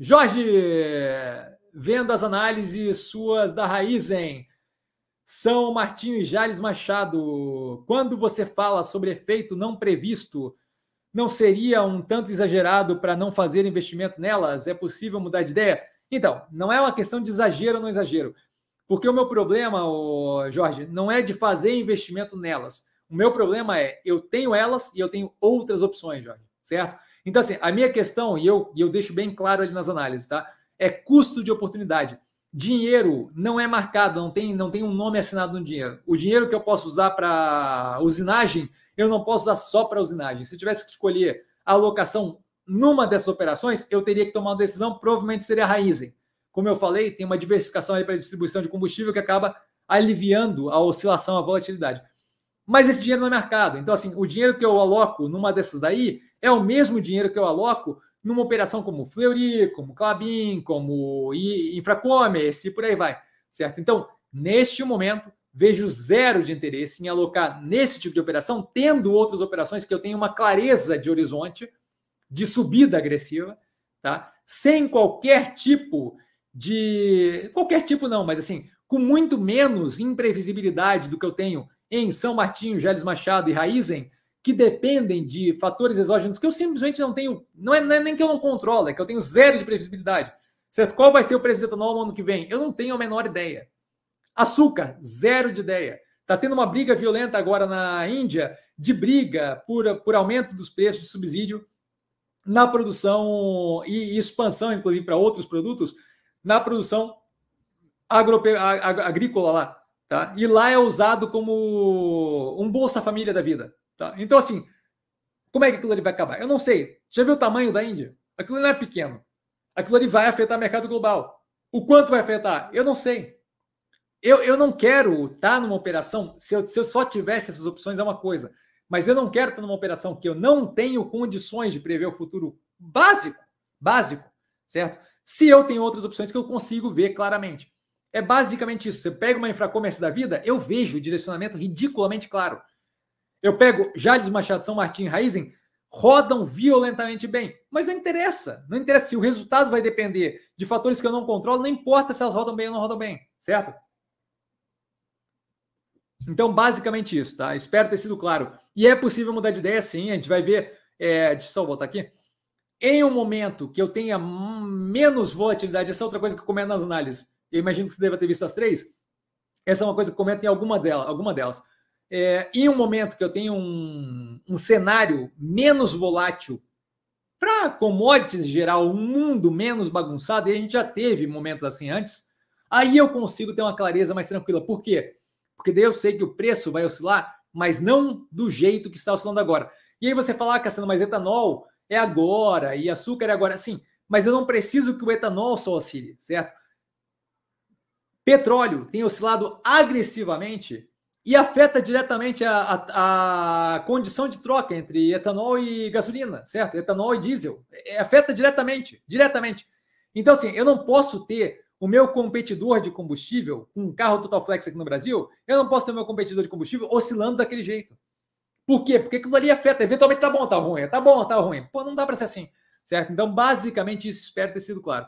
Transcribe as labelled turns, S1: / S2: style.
S1: Jorge, vendo as análises suas da Raizen, São Martinho e Jales Machado, quando você fala sobre efeito não previsto, não seria um tanto exagerado para não fazer investimento nelas? É possível mudar de ideia? Então, não é uma questão de exagero ou não exagero. Porque o meu problema, Jorge, não é de fazer investimento nelas. O meu problema é eu tenho elas e eu tenho outras opções, Jorge, certo? Então, assim, a minha questão, e eu, e eu deixo bem claro ali nas análises, tá? É custo de oportunidade. Dinheiro não é marcado, não tem, não tem um nome assinado no dinheiro. O dinheiro que eu posso usar para usinagem, eu não posso usar só para usinagem. Se eu tivesse que escolher a alocação numa dessas operações, eu teria que tomar uma decisão, provavelmente seria a Raizen. Como eu falei, tem uma diversificação aí para distribuição de combustível que acaba aliviando a oscilação, a volatilidade. Mas esse dinheiro não é mercado. Então, assim, o dinheiro que eu aloco numa dessas daí é o mesmo dinheiro que eu aloco numa operação como Fleury, como Clabin, como Infracommerce e por aí vai, certo? Então, neste momento, vejo zero de interesse em alocar nesse tipo de operação, tendo outras operações que eu tenho uma clareza de horizonte, de subida agressiva, tá? Sem qualquer tipo de. Qualquer tipo não, mas assim, com muito menos imprevisibilidade do que eu tenho em São Martinho, Gélis Machado e Raizen, que dependem de fatores exógenos que eu simplesmente não tenho. Não é, não é nem que eu não controlo, é que eu tenho zero de previsibilidade. Certo? Qual vai ser o preço do etanol no ano que vem? Eu não tenho a menor ideia. Açúcar, zero de ideia. Está tendo uma briga violenta agora na Índia de briga por, por aumento dos preços de subsídio na produção e, expansão, inclusive, para outros produtos, na produção agrícola lá. Tá? E lá é usado como um Bolsa Família da vida. Tá? Então, assim, como é que aquilo ali vai acabar? Eu não sei. Já viu o tamanho da Índia? Aquilo não é pequeno. Aquilo ali vai afetar o mercado global. O quanto vai afetar? Eu não sei. Eu, eu não quero estar numa operação. Se eu, se eu só tivesse essas opções, é uma coisa. Mas eu não quero estar numa operação que eu não tenho condições de prever o futuro básico. Básico, certo? Se eu tenho outras opções que eu consigo ver claramente. É basicamente isso. Você pega uma infracomércio da vida, eu vejo o direcionamento ridiculamente claro. Eu pego Jales Machado, São Martin e Raizen, rodam violentamente bem. Mas não interessa. Não interessa se o resultado vai depender de fatores que eu não controlo, não importa se elas rodam bem ou não rodam bem, certo? Então, basicamente isso, tá? Espero ter sido claro. E é possível mudar de ideia, sim. A gente vai ver. É, deixa eu só voltar aqui. Em um momento que eu tenha menos volatilidade, essa é outra coisa que eu comento nas análises. Eu imagino que você deva ter visto as três. Essa é uma coisa que comento em alguma delas. Alguma delas. É, em um momento que eu tenho um, um cenário menos volátil para commodities em geral, um mundo menos bagunçado, e a gente já teve momentos assim antes, aí eu consigo ter uma clareza mais tranquila. Por quê? Porque daí eu sei que o preço vai oscilar, mas não do jeito que está oscilando agora. E aí você fala, ah, Cassiano, mas etanol é agora e açúcar é agora. Sim, mas eu não preciso que o etanol só oscile, certo? Petróleo tem oscilado agressivamente e afeta diretamente a, a, a, condição de troca entre etanol e gasolina, certo? Etanol e diesel. É, afeta diretamente, diretamente. Então, assim, eu não posso ter o meu competidor de combustível, com um carro Total Flex aqui no Brasil, eu não posso ter o meu competidor de combustível oscilando daquele jeito. Por quê? Porque aquilo ali afeta. Eventualmente tá bom, tá ruim. Tá bom, tá ruim. Pô, não dá para ser assim. Certo? Então, basicamente, isso espero ter sido claro.